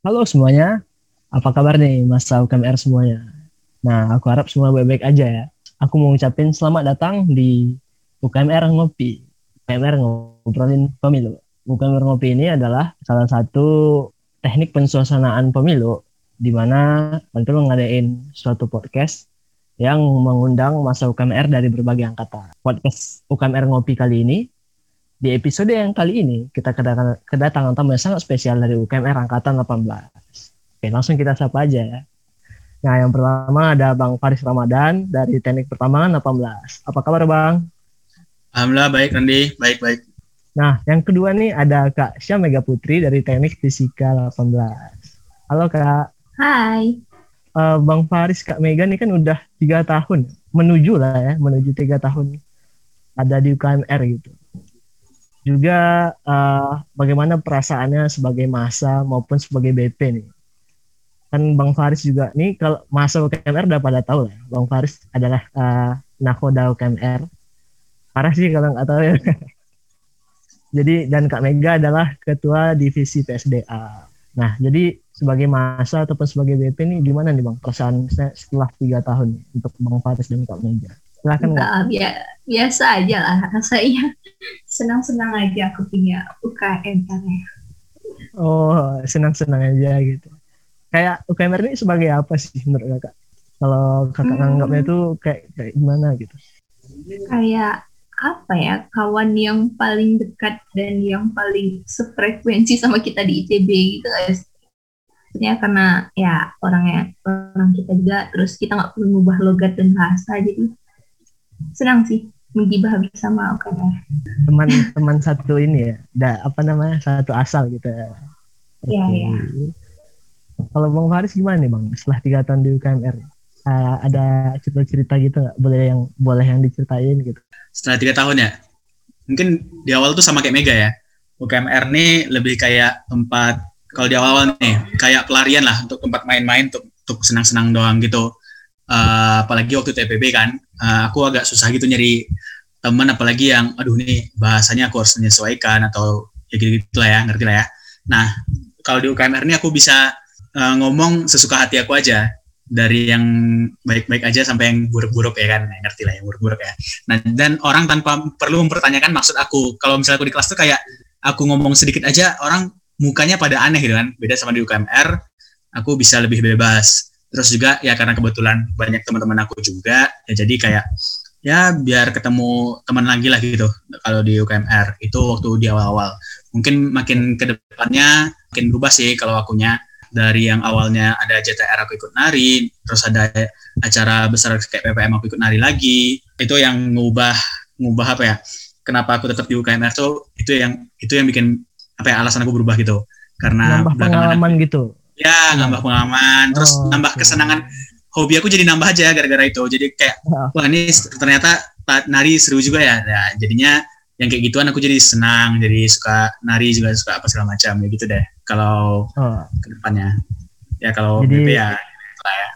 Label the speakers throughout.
Speaker 1: Halo semuanya, apa kabar nih Mas UKMR semuanya? Nah, aku harap semua baik-baik aja ya. Aku mau ngucapin selamat datang di UKMR Ngopi. UKMR ngobrolin pemilu. UKMR Ngopi ini adalah salah satu teknik pensuasanaan pemilu di mana tentu ngadain suatu podcast yang mengundang masa UKMR dari berbagai angkatan. Podcast UKMR Ngopi kali ini di episode yang kali ini kita kedatangan, kedatangan tamu yang sangat spesial dari UKMR angkatan 18. Oke, langsung kita sapa aja ya. Nah, yang pertama ada Bang Faris Ramadan dari Teknik Pertambangan 18. Apa kabar, Bang?
Speaker 2: Alhamdulillah baik, Randy. Baik-baik.
Speaker 1: Nah, yang kedua nih ada Kak Syah Mega Putri dari Teknik Fisika 18. Halo, Kak.
Speaker 3: Hai.
Speaker 1: Uh, Bang Faris, Kak Mega nih kan udah tiga tahun, menuju lah ya, menuju tiga tahun ada di UKMR gitu juga uh, bagaimana perasaannya sebagai masa maupun sebagai BP nih. Kan Bang Faris juga nih kalau masa UKMR udah pada tahu lah. Bang Faris adalah uh, nakoda UKMR. Parah sih kalau nggak tahu ya. jadi dan Kak Mega adalah ketua divisi PSDA. Nah, jadi sebagai masa ataupun sebagai BP nih gimana nih Bang perasaan setelah tiga tahun untuk Bang Faris dan Kak Mega?
Speaker 3: Silahkan Enggak, bi biasa aja lah rasanya. Senang-senang aja aku punya UKM ya.
Speaker 1: Oh, senang-senang aja gitu. Kayak UKMR ini sebagai apa sih menurut kakak? Kalau kakak hmm. nganggapnya itu kayak kayak gimana gitu?
Speaker 3: Kayak apa ya kawan yang paling dekat dan yang paling sefrekuensi sama kita di ITB gitu guys. Maksudnya karena ya orangnya orang kita juga terus kita nggak perlu mengubah logat dan bahasa jadi senang sih menggibah bersama UKMR.
Speaker 1: Teman-teman satu ini ya, da, apa namanya satu asal gitu ya.
Speaker 3: Iya okay. iya.
Speaker 1: Kalau Bang Faris gimana nih Bang? Setelah tiga tahun di UKMR, uh, ada cerita-cerita gitu nggak? Boleh yang boleh yang diceritain gitu?
Speaker 2: Setelah tiga tahun ya, mungkin di awal tuh sama kayak Mega ya. UKMR nih lebih kayak tempat kalau di awal-awal nih kayak pelarian lah untuk tempat main-main untuk untuk senang-senang doang gitu uh, apalagi waktu TPB kan. Uh, aku agak susah gitu nyari teman apalagi yang aduh nih bahasanya aku harus menyesuaikan atau ya gitu, -gitu lah ya ngerti lah ya. Nah kalau di UKMR ini aku bisa uh, ngomong sesuka hati aku aja. Dari yang baik-baik aja sampai yang buruk-buruk ya kan. Ngerti lah yang buruk-buruk ya. Nah dan orang tanpa perlu mempertanyakan maksud aku. Kalau misalnya aku di kelas tuh kayak aku ngomong sedikit aja orang mukanya pada aneh gitu kan. Beda sama di UKMR aku bisa lebih bebas terus juga ya karena kebetulan banyak teman-teman aku juga ya jadi kayak ya biar ketemu teman lagi lah gitu kalau di UKMR itu waktu di awal-awal. Mungkin makin ke depannya makin berubah sih kalau akunya. Dari yang awalnya ada JTR aku ikut nari terus ada acara besar kayak PPM aku ikut nari lagi. Itu yang ngubah ngubah apa ya kenapa aku tetap di UKMR tuh itu yang itu yang bikin apa ya alasan aku berubah gitu. Karena
Speaker 1: nambah pengalaman gitu
Speaker 2: ya nambah pengalaman terus oh, nambah kesenangan. Hobi aku jadi nambah aja gara-gara itu. Jadi kayak wah ini ternyata nari seru juga ya. Nah, jadinya yang kayak gituan aku jadi senang jadi suka nari juga suka apa segala macam ya gitu deh. Kalau oh. ke depannya ya kalau
Speaker 1: jadi, BP ya lah ya.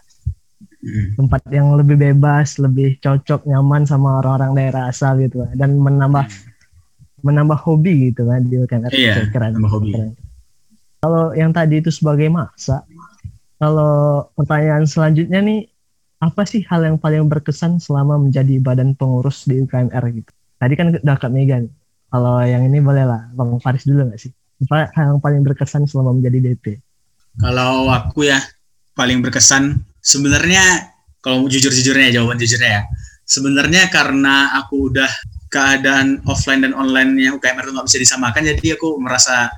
Speaker 1: Hmm. tempat yang lebih bebas lebih cocok nyaman sama orang-orang daerah asal gitu dan menambah hmm. menambah hobi gitu kan di kan
Speaker 2: iya, keren, menambah hobi. keren.
Speaker 1: Kalau yang tadi itu sebagai masa, kalau pertanyaan selanjutnya nih, apa sih hal yang paling berkesan selama menjadi badan pengurus di UKMR gitu? Tadi kan udah Kak Mega nih. Kalau yang ini boleh lah, Bang Faris dulu nggak sih? Apa hal yang paling berkesan selama menjadi DP?
Speaker 2: Kalau aku ya, paling berkesan sebenarnya kalau jujur-jujurnya jawaban jujurnya ya. Sebenarnya karena aku udah keadaan offline dan online-nya UKMR itu nggak bisa disamakan, jadi aku merasa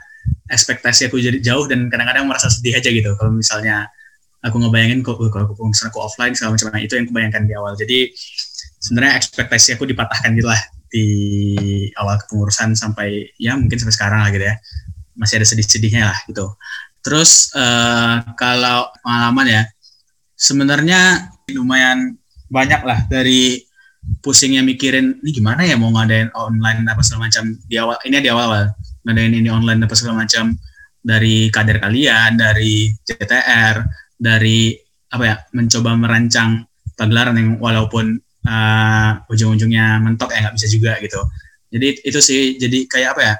Speaker 2: ekspektasi aku jadi jauh dan kadang-kadang merasa sedih aja gitu. Kalau misalnya aku ngebayangin kok kalau aku misalnya aku offline segala macam. Nah, itu yang aku bayangkan di awal. Jadi sebenarnya ekspektasi aku dipatahkan gitu lah di awal kepengurusan sampai ya mungkin sampai sekarang lah gitu ya. Masih ada sedih-sedihnya lah gitu. Terus uh, kalau pengalaman ya sebenarnya lumayan banyak lah dari pusingnya mikirin ini gimana ya mau ngadain online apa segala macam? Di awal ini di awal-awal ngadain ini online apa segala macam dari kader kalian, dari CTR, dari apa ya mencoba merancang pagelaran yang walaupun uh, ujung-ujungnya mentok ya nggak bisa juga gitu. Jadi itu sih jadi kayak apa ya?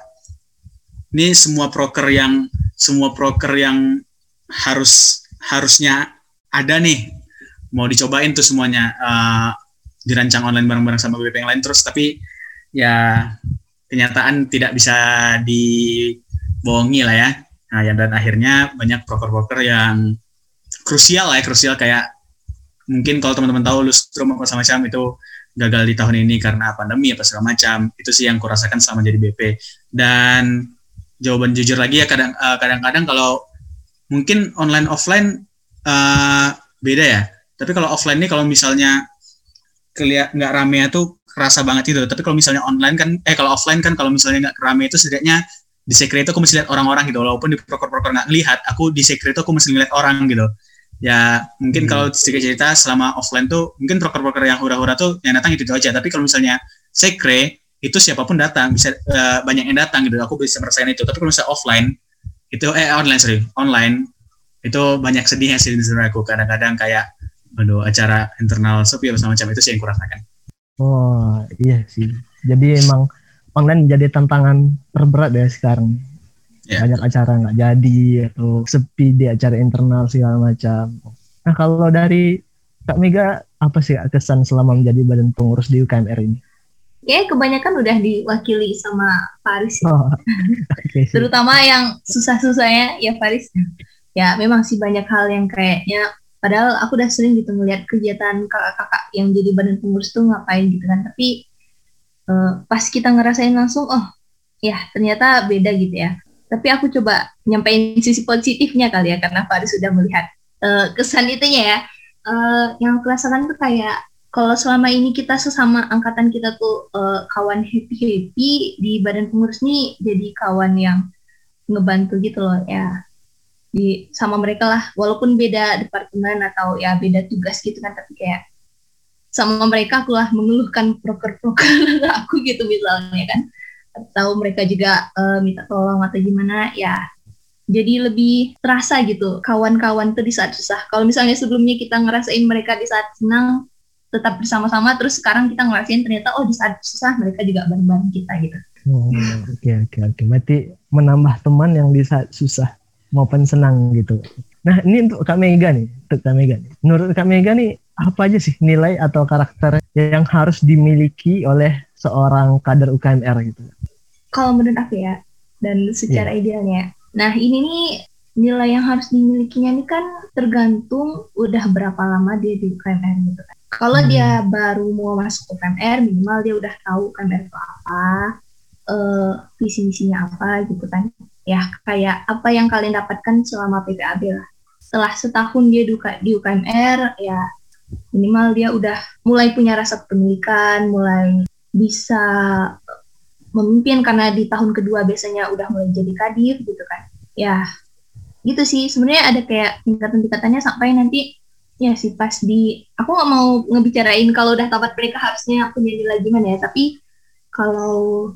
Speaker 2: Ini semua proker yang semua proker yang harus harusnya ada nih mau dicobain tuh semuanya uh, dirancang online bareng-bareng sama BP yang lain terus tapi ya kenyataan tidak bisa dibohongi lah ya. Nah ya dan akhirnya banyak broker-broker yang krusial lah ya krusial kayak mungkin kalau teman-teman tahu Lustrum apa sama macam itu gagal di tahun ini karena pandemi apa segala macam. Itu sih yang kurasakan selama jadi BP dan jawaban jujur lagi ya kadang uh, kadang-kadang kalau mungkin online offline uh, beda ya. Tapi kalau offline ini kalau misalnya kelihat nggak rame itu kerasa banget itu tapi kalau misalnya online kan eh kalau offline kan kalau misalnya nggak rame itu setidaknya di secret itu aku mesti lihat orang-orang gitu. Walaupun di proker-proker nggak ngelihat aku di secret itu aku mesti ngeliat orang gitu. Ya mungkin hmm. kalau sedikit cerita selama offline tuh mungkin broker-broker yang hura-hura tuh yang datang itu, itu aja. Tapi kalau misalnya sekre itu siapa pun datang. Bisa uh, banyak yang datang gitu. Aku bisa merasakan itu. Tapi kalau misalnya offline itu eh online sorry online itu banyak sedihnya sih sebenarnya aku. Kadang-kadang kayak aduh acara internal sepi apa macam itu sih yang kurasakan
Speaker 1: oh iya sih jadi emang online menjadi tantangan terberat ya sekarang yeah. banyak acara nggak jadi atau sepi di acara internal segala macam. Nah kalau dari Kak Mega apa sih kesan selama menjadi badan pengurus di UKMR ini?
Speaker 3: Ya kebanyakan udah diwakili sama Faris. Oh, okay, Terutama yang susah-susahnya ya Faris. Ya memang sih banyak hal yang kayaknya padahal aku udah sering gitu ngeliat kegiatan kakak-kakak yang jadi badan pengurus tuh ngapain gitu kan. Tapi uh, pas kita ngerasain langsung oh ya ternyata beda gitu ya. Tapi aku coba nyampein sisi positifnya kali ya karena Faris sudah melihat uh, kesan itunya ya. Uh, yang aku rasakan tuh kayak kalau selama ini kita sesama angkatan kita tuh uh, kawan happy happy di badan pengurus nih jadi kawan yang ngebantu gitu loh ya di sama mereka lah. Walaupun beda departemen atau ya beda tugas gitu kan tapi kayak sama mereka aku lah mengeluhkan proker-proker aku gitu misalnya kan. Atau mereka juga uh, minta tolong atau gimana ya jadi lebih terasa gitu kawan-kawan tuh di saat susah. Kalau misalnya sebelumnya kita ngerasain mereka di saat senang tetap bersama-sama terus sekarang kita ngerasain ternyata oh di saat susah mereka juga bareng-bareng kita gitu.
Speaker 1: Oh oke oke oke. Berarti menambah teman yang di saat susah maupun senang gitu nah ini untuk Kak Mega nih untuk Kak Mega nih menurut Kak Mega nih apa aja sih nilai atau karakter yang harus dimiliki oleh seorang kader UKMR gitu?
Speaker 3: Kalau menurut aku ya, dan secara yeah. idealnya. Nah ini nih nilai yang harus dimilikinya ini kan tergantung udah berapa lama dia di UKMR gitu kan. Kalau hmm. dia baru mau masuk UKMR, minimal dia udah tahu UKMR itu apa, uh, visi misinya apa gitu kan. Ya kayak apa yang kalian dapatkan selama PPAB lah. Setelah setahun dia di UKMR, ya minimal dia udah mulai punya rasa kepemilikan, mulai bisa memimpin karena di tahun kedua biasanya udah mulai jadi kadir gitu kan ya gitu sih sebenarnya ada kayak tingkatan-tingkatannya sampai nanti ya sih pas di aku nggak mau ngebicarain kalau udah tamat mereka harusnya punya nilai gimana ya tapi kalau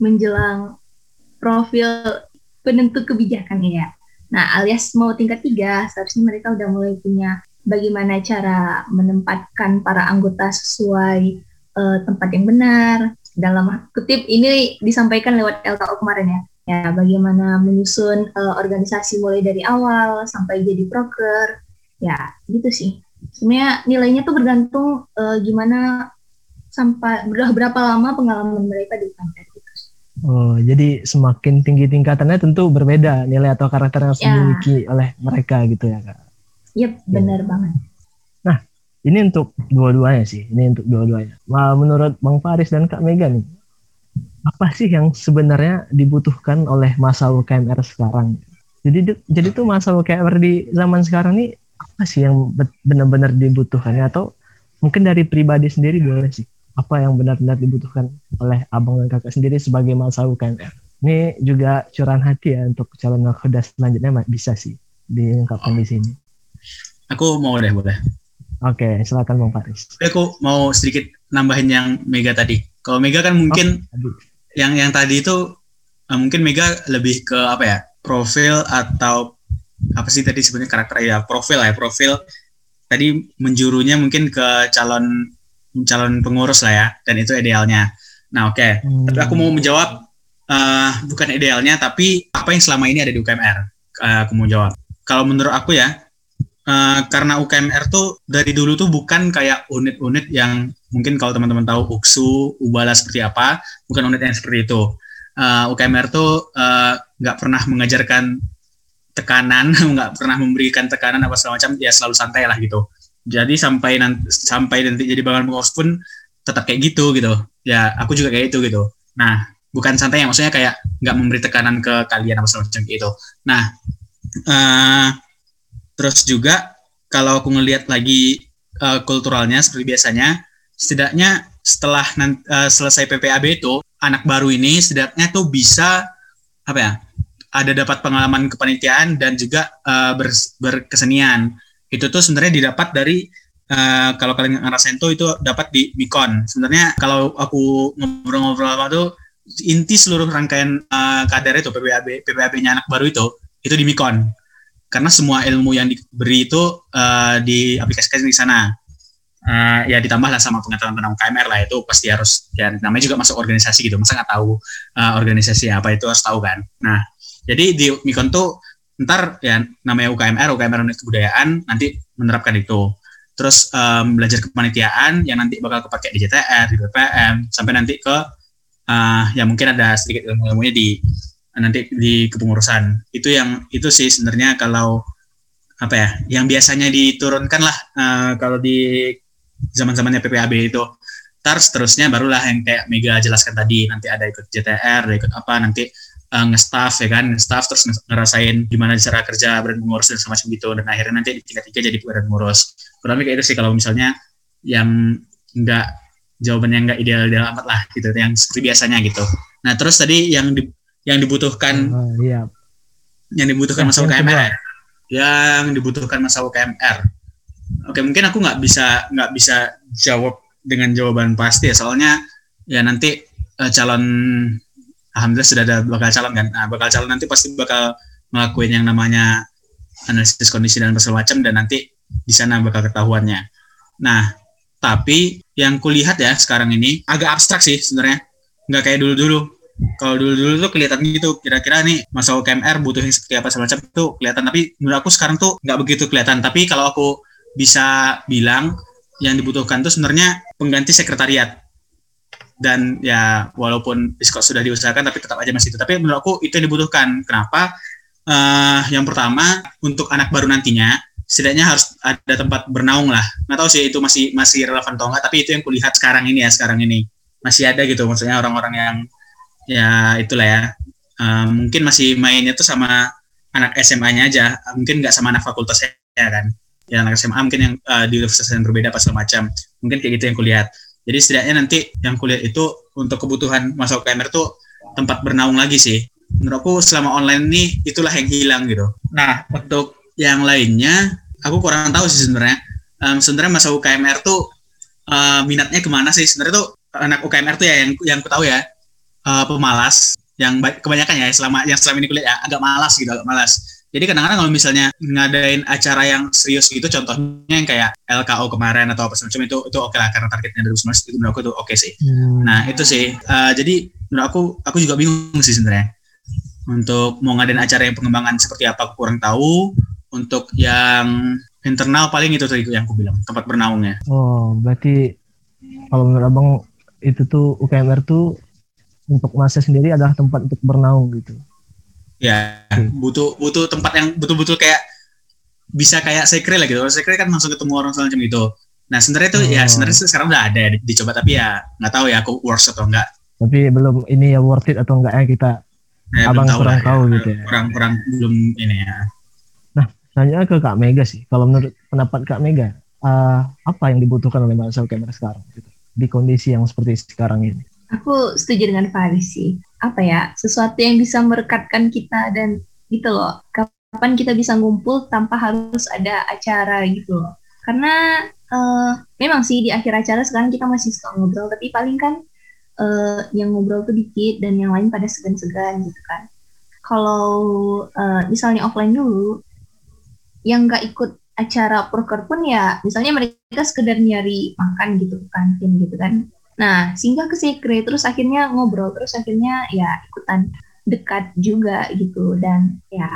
Speaker 3: menjelang profil penentu kebijakan ya nah alias mau tingkat tiga seharusnya mereka udah mulai punya bagaimana cara menempatkan para anggota sesuai uh, tempat yang benar. Dalam kutip ini disampaikan lewat LKO kemarin ya. Ya, bagaimana menyusun uh, organisasi mulai dari awal sampai jadi broker. Ya, gitu sih. Sebenarnya nilainya tuh bergantung uh, gimana sampai berapa lama pengalaman mereka di kantor.
Speaker 1: Oh, jadi semakin tinggi tingkatannya tentu berbeda nilai atau karakter yang harus ya. dimiliki oleh mereka gitu ya, Kak.
Speaker 3: Yep, benar ya. banget
Speaker 1: ini untuk dua-duanya sih ini untuk dua-duanya nah, menurut Bang Faris dan Kak Mega nih apa sih yang sebenarnya dibutuhkan oleh masa UKMR sekarang jadi jadi tuh masa UKMR di zaman sekarang nih apa sih yang benar-benar dibutuhkan atau mungkin dari pribadi sendiri boleh sih apa yang benar-benar dibutuhkan oleh abang dan kakak sendiri sebagai masa UKMR ini juga curahan hati ya untuk calon nakoda selanjutnya bisa sih diungkapkan di sini
Speaker 2: aku mau deh boleh
Speaker 1: Oke, okay, silakan Bang Faris.
Speaker 2: Aku mau sedikit nambahin yang Mega tadi. Kalau Mega kan mungkin oh, yang yang tadi itu uh, mungkin Mega lebih ke apa ya? Profil atau apa sih tadi sebenarnya karakter ya profil ya profil tadi menjurunya mungkin ke calon calon pengurus lah ya dan itu idealnya. Nah oke, okay. hmm. aku mau menjawab uh, bukan idealnya tapi apa yang selama ini ada di UKMR. Uh, aku mau jawab kalau menurut aku ya uh, karena UKMR tuh dari dulu tuh bukan kayak unit-unit yang mungkin kalau teman-teman tahu UKSU, Ubala seperti apa, bukan unit yang seperti itu. Uh, UKMR tuh nggak uh, pernah mengajarkan tekanan, nggak pernah memberikan tekanan apa segala macam, ya selalu santai lah gitu. Jadi sampai nanti sampai nanti jadi bangun pengurus pun tetap kayak gitu gitu. Ya aku juga kayak itu gitu. Nah bukan santai ya maksudnya kayak nggak memberi tekanan ke kalian apa segala macam gitu. Nah uh, terus juga kalau aku ngelihat lagi uh, kulturalnya seperti biasanya, setidaknya setelah nanti, uh, selesai PPAB itu anak baru ini setidaknya tuh bisa apa ya ada dapat pengalaman kepanitiaan dan juga uh, ber, berkesenian itu tuh sebenarnya didapat dari uh, kalau kalian ngerasain tuh itu dapat di Mikon sebenarnya kalau aku ngobrol-ngobrol sama tuh inti seluruh rangkaian uh, kader itu PPAB PPAB-nya anak baru itu itu di Mikon karena semua ilmu yang diberi itu uh, diaplikasikan di sana. Uh, ya ditambahlah sama pengetahuan tentang KMR lah itu pasti harus ya namanya juga masuk organisasi gitu. Masa nggak tahu uh, organisasi apa itu harus tahu kan? Nah jadi di Mikon tuh ntar ya namanya UKMR UKMR unit kebudayaan nanti menerapkan itu. Terus um, belajar kepanitiaan yang nanti bakal kepake di JTR di BPM sampai nanti ke uh, ya mungkin ada sedikit ilmu-ilmunya di nanti di kepengurusan. Itu yang itu sih sebenarnya kalau apa ya yang biasanya diturunkan lah uh, kalau di zaman zamannya PPAB itu. Tar seterusnya barulah yang kayak Mega jelaskan tadi nanti ada ikut JTR ada ikut apa nanti uh, nge-staff ya kan? Nge-staff terus ngerasain gimana cara kerja brand pengurus dan semacam gitu. Dan akhirnya nanti di tiga tiga jadi brand pengurus. Kurang lebih kayak itu sih kalau misalnya yang enggak jawabannya enggak ideal ideal amat lah gitu. Yang seperti biasanya gitu. Nah terus tadi yang di, yang dibutuhkan
Speaker 1: oh, iya.
Speaker 2: yang dibutuhkan masa UKMR yang dibutuhkan masa UKMR oke mungkin aku nggak bisa nggak bisa jawab dengan jawaban pasti ya. Soalnya ya nanti uh, calon alhamdulillah sudah ada bakal calon kan. Nah, bakal calon nanti pasti bakal ngelakuin yang namanya analisis kondisi dan segala macam dan nanti di sana bakal ketahuannya. Nah tapi yang kulihat ya sekarang ini agak abstrak sih sebenarnya. Nggak kayak dulu dulu kalau dulu-dulu tuh kelihatan gitu kira-kira nih masa UKMR butuh yang seperti apa semacam tuh kelihatan. Tapi menurut aku sekarang tuh nggak begitu kelihatan. Tapi kalau aku bisa bilang yang dibutuhkan tuh sebenarnya pengganti sekretariat dan ya walaupun diskot sudah diusahakan tapi tetap aja masih itu. Tapi menurut aku itu yang dibutuhkan. Kenapa? Uh, yang pertama untuk anak baru nantinya setidaknya harus ada tempat bernaung lah. Nggak tahu sih itu masih masih relevan atau enggak tapi itu yang kulihat sekarang ini ya sekarang ini. Masih ada gitu maksudnya orang-orang yang ya itulah ya. Uh, mungkin masih mainnya tuh sama anak SMA-nya aja. Mungkin nggak sama anak fakultas ya kan? Ya anak SMA mungkin yang uh, di universitas yang berbeda pas macam. Mungkin kayak gitu yang kulihat jadi setidaknya nanti yang kulihat itu untuk kebutuhan masuk KMR tuh tempat bernaung lagi sih. Menurutku selama online ini itulah yang hilang gitu. Nah untuk yang lainnya aku kurang tahu sih sebenarnya. Um, sebenarnya masuk UKMR tuh uh, minatnya ke mana sih? Sebenarnya tuh anak UKMR tuh ya yang yang aku tahu ya. Uh, pemalas yang kebanyakan ya selama yang selama ini kuliah ya, agak malas gitu agak malas jadi kadang-kadang kalau misalnya ngadain acara yang serius gitu contohnya yang kayak LKO kemarin atau apa semacam itu itu oke okay lah karena targetnya 2019 itu menurut aku itu oke okay sih. Hmm. nah itu sih. Uh, jadi menurut aku aku juga bingung sih sebenarnya. Untuk mau ngadain acara yang pengembangan seperti apa aku kurang tahu. Untuk yang internal paling itu tadi yang aku bilang tempat bernaungnya.
Speaker 1: Oh berarti kalau menurut abang itu tuh UKMR tuh untuk masa sendiri adalah tempat untuk bernaung gitu.
Speaker 2: Ya, hmm. butuh butuh tempat yang betul-betul kayak bisa kayak sekre lah gitu. Sekre kan langsung ketemu orang semacam itu. Nah sebenarnya itu ya, oh. ya sebenarnya sekarang udah ada dicoba tapi ya nggak tahu ya aku worth atau enggak.
Speaker 1: Tapi belum ini ya worth it atau enggak ya kita ya, abang tahu kurang lah, tahu ya. gitu ya.
Speaker 2: Kurang kurang belum ini ya.
Speaker 1: Nah tanya ke Kak Mega sih. Kalau menurut pendapat Kak Mega, uh, apa yang dibutuhkan oleh mahasiswa kamera sekarang gitu, di kondisi yang seperti sekarang ini?
Speaker 3: Aku setuju dengan Faris sih. Apa ya, sesuatu yang bisa merekatkan kita dan gitu loh. Kapan kita bisa ngumpul tanpa harus ada acara gitu loh. Karena uh, memang sih di akhir acara sekarang kita masih suka ngobrol, tapi paling kan uh, yang ngobrol tuh dikit dan yang lain pada segan-segan gitu kan. Kalau uh, misalnya offline dulu, yang nggak ikut acara proker pun ya misalnya mereka sekedar nyari makan gitu kantin gitu kan Nah, singgah ke sekre, terus akhirnya ngobrol, terus akhirnya ya ikutan dekat juga gitu. Dan ya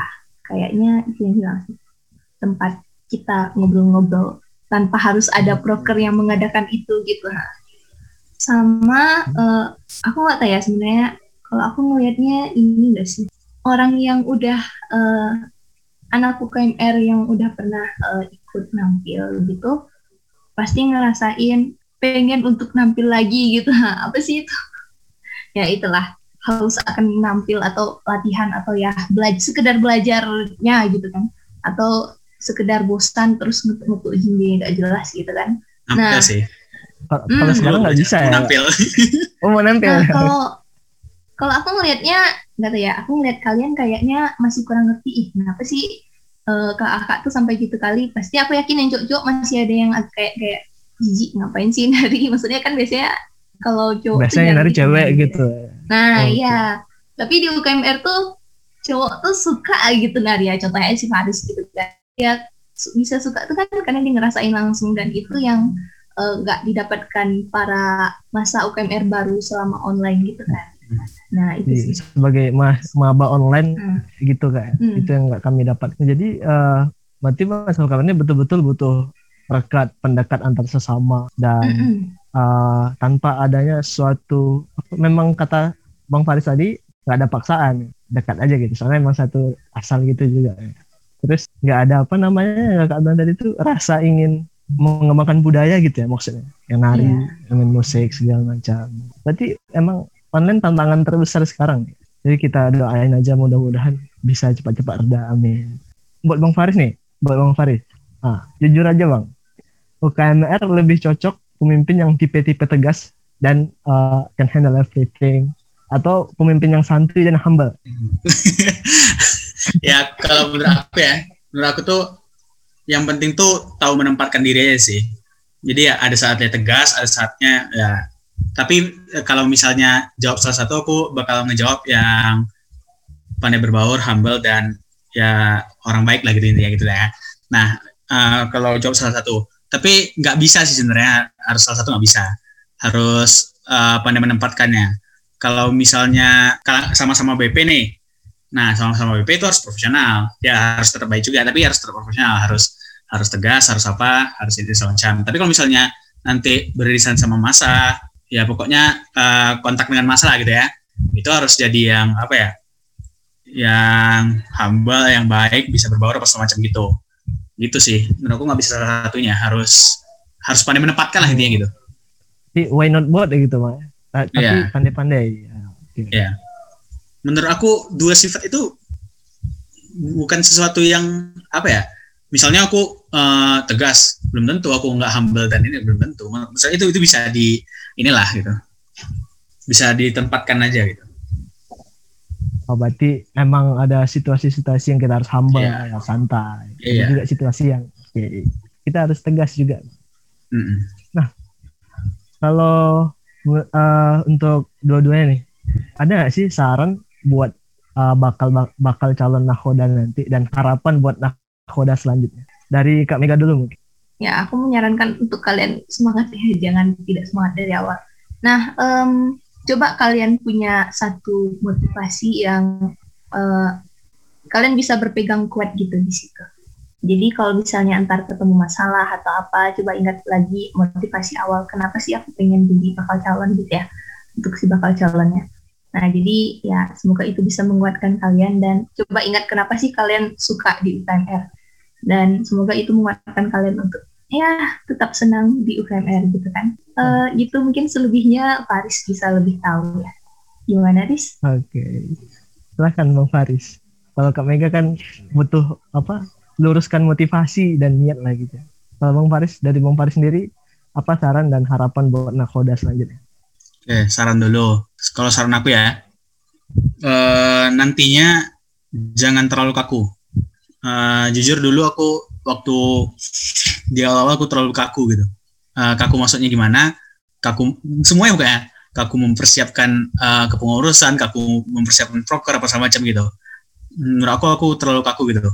Speaker 3: kayaknya hilang sih. tempat kita ngobrol-ngobrol tanpa harus ada broker yang mengadakan itu gitu nah. sama uh, aku nggak tahu ya sebenarnya kalau aku ngelihatnya ini enggak sih orang yang udah uh, anak UKMR yang udah pernah uh, ikut nampil gitu pasti ngerasain pengen untuk nampil lagi gitu. Nah, apa sih itu? Ya itulah. Harus akan nampil atau latihan atau ya belajar sekedar belajarnya gitu kan. Atau sekedar bosan terus nutup ujian nggak jelas gitu kan.
Speaker 2: Nampil nah, sih.
Speaker 1: Kalau hmm, sekarang nggak bisa ya?
Speaker 2: Nampil.
Speaker 1: Oh mau nampil.
Speaker 3: Nah, kalau kalau aku ngelihatnya nggak tahu ya aku ngeliat kalian kayaknya masih kurang ngerti. Ih kenapa sih uh, kak akak tuh sampai gitu kali? Pasti aku yakin yang jok-jok masih ada yang kayak kayak jijik ngapain sih nari? Maksudnya kan biasanya kalau cowok
Speaker 1: biasanya nari cewek gitu,
Speaker 3: nah oh, iya. tapi di UKMR tuh cowok tuh suka gitu nari ya. Contohnya si Faris gitu kan. Ya bisa suka tuh kan karena dia ngerasain langsung dan itu yang eh, nggak uh, didapatkan para masa UKMR baru selama online gitu kan. Nah itu sih.
Speaker 1: sebagai ma maba online hmm. gitu kan. Hmm. itu yang nggak kami dapat. Jadi uh, berarti mas UKMR ini betul-betul butuh rekat pendekat antar sesama dan mm -hmm. uh, tanpa adanya suatu memang kata bang Faris tadi nggak ada paksaan dekat aja gitu. Soalnya emang satu asal gitu juga. Terus nggak ada apa namanya kak Abang tadi itu rasa ingin mengembangkan budaya gitu ya maksudnya. Yang nari yeah. main musik segala macam. Berarti emang online tantangan terbesar sekarang. Jadi kita doain aja mudah-mudahan bisa cepat-cepat reda amin. Buat bang Faris nih buat bang Faris. Ah jujur aja bang UKMR lebih cocok pemimpin yang tipe-tipe tegas dan uh, can handle everything atau pemimpin yang santai dan humble?
Speaker 2: ya kalau menurut aku ya, menurut aku tuh yang penting tuh tahu menempatkan diri aja sih. Jadi ya ada saatnya tegas, ada saatnya ya. Tapi eh, kalau misalnya jawab salah satu aku bakal ngejawab yang pandai berbaur, humble dan ya orang baik lah gitu intinya gitu ya. Nah uh, kalau jawab salah satu, tapi nggak bisa sih sebenarnya. Harus salah satu nggak bisa. Harus uh, pandai menempatkannya. Kalau misalnya sama-sama BP nih. Nah sama-sama BP itu harus profesional. Ya harus tetap baik juga. Tapi harus tetap profesional. Harus harus tegas harus apa harus itu semacam tapi kalau misalnya nanti beririsan sama masa ya pokoknya uh, kontak dengan masa gitu ya. Itu harus jadi yang apa ya yang humble yang baik bisa berbaur apa semacam gitu gitu sih. Menurut aku nggak bisa salah satunya. Harus harus pandai menempatkan lah intinya gitu.
Speaker 1: Jadi, why not both gitu mah tapi yeah. pandai-pandai. Ya,
Speaker 2: okay. yeah. menurut aku dua sifat itu bukan sesuatu yang apa ya misalnya aku uh, tegas belum tentu aku nggak humble dan ini belum tentu. Misalnya itu itu bisa di inilah gitu. Bisa ditempatkan aja gitu
Speaker 1: Oh, berarti emang ada situasi-situasi yang kita harus humble, yeah. ya, santai. Yeah. juga situasi yang okay, kita harus tegas juga. Mm -hmm. Nah, kalau uh, untuk dua-duanya nih, ada nggak sih saran buat uh, bakal bakal calon nakoda nanti dan harapan buat nakoda selanjutnya? Dari Kak Mega dulu mungkin.
Speaker 3: Ya, aku menyarankan untuk kalian semangat ya, jangan tidak semangat dari awal. Nah, um, coba kalian punya satu motivasi yang uh, kalian bisa berpegang kuat gitu di situ. Jadi kalau misalnya antar ketemu masalah atau apa, coba ingat lagi motivasi awal kenapa sih aku pengen jadi bakal calon gitu ya untuk si bakal calonnya. Nah jadi ya semoga itu bisa menguatkan kalian dan coba ingat kenapa sih kalian suka di UTMR dan semoga itu menguatkan kalian untuk ya tetap senang di UKMR gitu kan. Uh, gitu mungkin selebihnya Faris bisa lebih tahu ya. Gimana Riz?
Speaker 1: Oke, okay. silahkan Bang Faris. Kalau Kak Mega kan butuh apa? Luruskan motivasi dan niat lah gitu. Kalau Bang Faris dari Bang Faris sendiri apa saran dan harapan buat nakoda selanjutnya?
Speaker 2: Oke, saran dulu. Kalau saran aku ya, uh, nantinya jangan terlalu kaku. Uh, jujur dulu aku waktu di awal-awal aku terlalu kaku gitu. Uh, kaku maksudnya gimana? Kaku semuanya bukan Kaku mempersiapkan uh, kepengurusan, kaku mempersiapkan proker apa macam gitu. Menurut aku aku terlalu kaku gitu.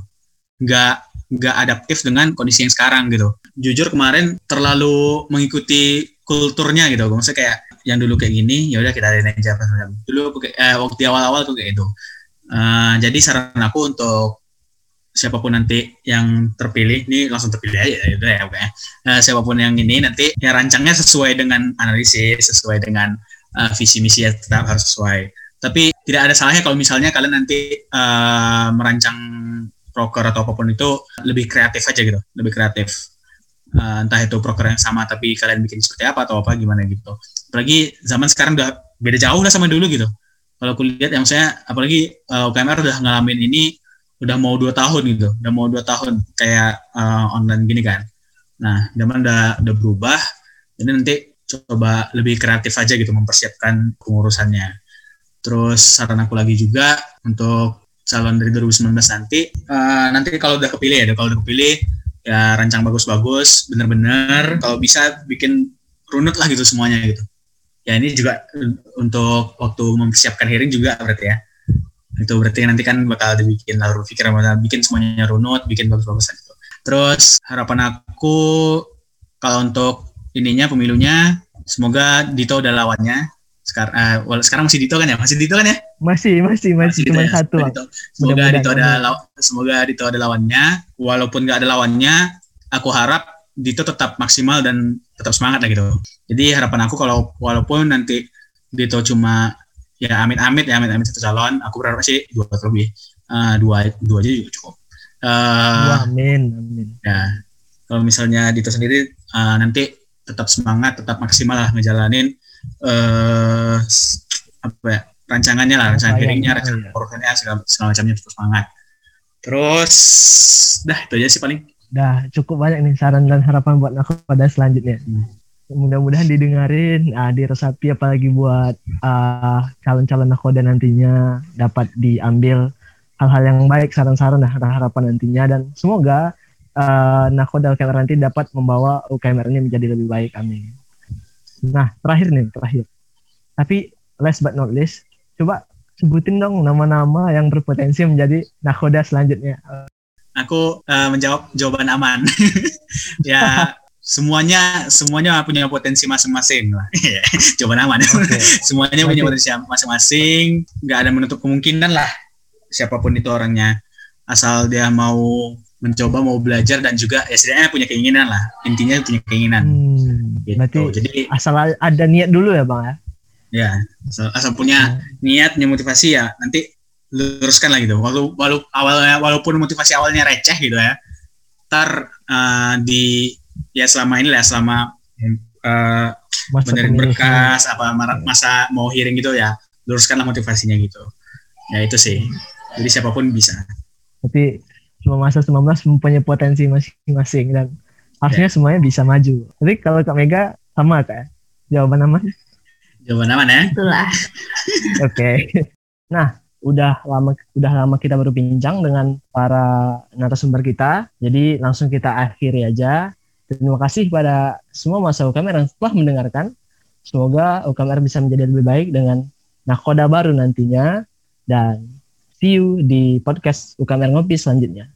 Speaker 2: Nggak nggak adaptif dengan kondisi yang sekarang gitu. Jujur kemarin terlalu mengikuti kulturnya gitu. Maksudnya kayak yang dulu kayak gini, ya udah kita ada aja Dulu eh, waktu awal-awal tuh kayak itu. Uh, jadi saran aku untuk siapa pun nanti yang terpilih ini langsung terpilih aja ya udah ya pokoknya. Uh, siapa pun yang ini nanti ya rancangnya sesuai dengan analisis sesuai dengan uh, visi misi ya tetap harus sesuai. Tapi tidak ada salahnya kalau misalnya kalian nanti uh, merancang proker atau apa pun itu lebih kreatif aja gitu lebih kreatif. Uh, entah itu proker yang sama tapi kalian bikin seperti apa atau apa gimana gitu. Apalagi zaman sekarang udah beda jauh lah sama dulu gitu. Kalau kulihat yang saya apalagi uh, UKMR udah ngalamin ini udah mau dua tahun gitu udah mau dua tahun kayak uh, online gini kan. Nah zaman udah udah berubah jadi nanti coba lebih kreatif aja gitu mempersiapkan pengurusannya. Terus saran aku lagi juga untuk calon dari 2019 nanti uh, nanti kalau udah kepilih ya kalau udah kepilih ya rancang bagus-bagus bener-bener kalau bisa bikin runut lah gitu semuanya gitu. Ya ini juga untuk waktu mempersiapkan hearing juga berarti ya itu berarti nanti kan bakal dibikin lalu pikir bakal bikin semuanya runut bikin bagus-bagus gitu terus harapan aku kalau untuk ininya pemilunya semoga Dito udah lawannya. Sekarang uh, sekarang masih Dito kan ya? Masih Dito kan ya?
Speaker 1: Masih masih masih, cuma ya? satu
Speaker 2: Dito. semoga Dito ada law, semoga Dito ada lawannya. Walaupun nggak ada lawannya aku harap Dito tetap maksimal dan tetap semangat lah gitu. Jadi harapan aku kalau walaupun nanti Dito cuma ya amit-amit ya amit-amit satu calon. Aku berharap sih dua atau lebih. Uh, dua dua aja juga cukup.
Speaker 1: Uh, amin amin.
Speaker 2: ya. Kalau misalnya Dito sendiri uh, nanti tetap semangat tetap maksimal lah ngejalanin uh, apa ya rancangannya lah rancangan hearingnya rancangan ya. segala, segala macamnya terus semangat. Terus dah itu aja sih paling.
Speaker 1: Dah cukup banyak nih saran dan harapan buat aku pada selanjutnya. Hmm mudah-mudahan didengarin uh, diresapi apalagi buat uh, calon-calon nakoda nantinya dapat diambil hal-hal yang baik saran-saran dan harapan nantinya. Dan semoga uh, nakoda UKMR nanti dapat membawa UKMR ini menjadi lebih baik amin. Nah terakhir nih terakhir. Tapi last but not least coba sebutin dong nama-nama yang berpotensi menjadi nakoda selanjutnya.
Speaker 2: Aku uh, menjawab jawaban aman. Ya semuanya semuanya punya potensi masing-masing lah. Coba aman. Okay. semuanya punya potensi masing-masing, nggak ada menutup kemungkinan lah siapa pun itu orangnya. Asal dia mau mencoba mau belajar dan juga ya setidaknya punya keinginan lah. Intinya punya keinginan.
Speaker 1: Hmm, gitu. Berarti Jadi asal ada niat dulu ya, Bang ya.
Speaker 2: Ya, asal, asal punya hmm. niat, punya motivasi ya nanti luruskan lah gitu. Walau, walau awalnya walaupun motivasi awalnya receh gitu ya. Ntar uh, di ya selama ini lah selama uh, benerin berkas apa masa mau hearing gitu ya luruskanlah motivasinya gitu. Ya itu sih. Jadi siapa pun bisa.
Speaker 1: Tapi semua masa 19 mempunyai potensi masing-masing dan harusnya yeah. semuanya bisa maju. Tapi kalau Kak Mega sama Kak jawaban aman
Speaker 2: jawaban aman ya?
Speaker 3: Itulah.
Speaker 1: Oke. Okay. nah udah lama udah lama kita berbincang dengan para narasumber kita. Jadi langsung kita akhiri aja Terima kasih pada semua masa UKMR yang telah mendengarkan. Semoga UKMR bisa menjadi lebih baik dengan nakoda baru nantinya. Dan see you di podcast UKMR Ngopi selanjutnya.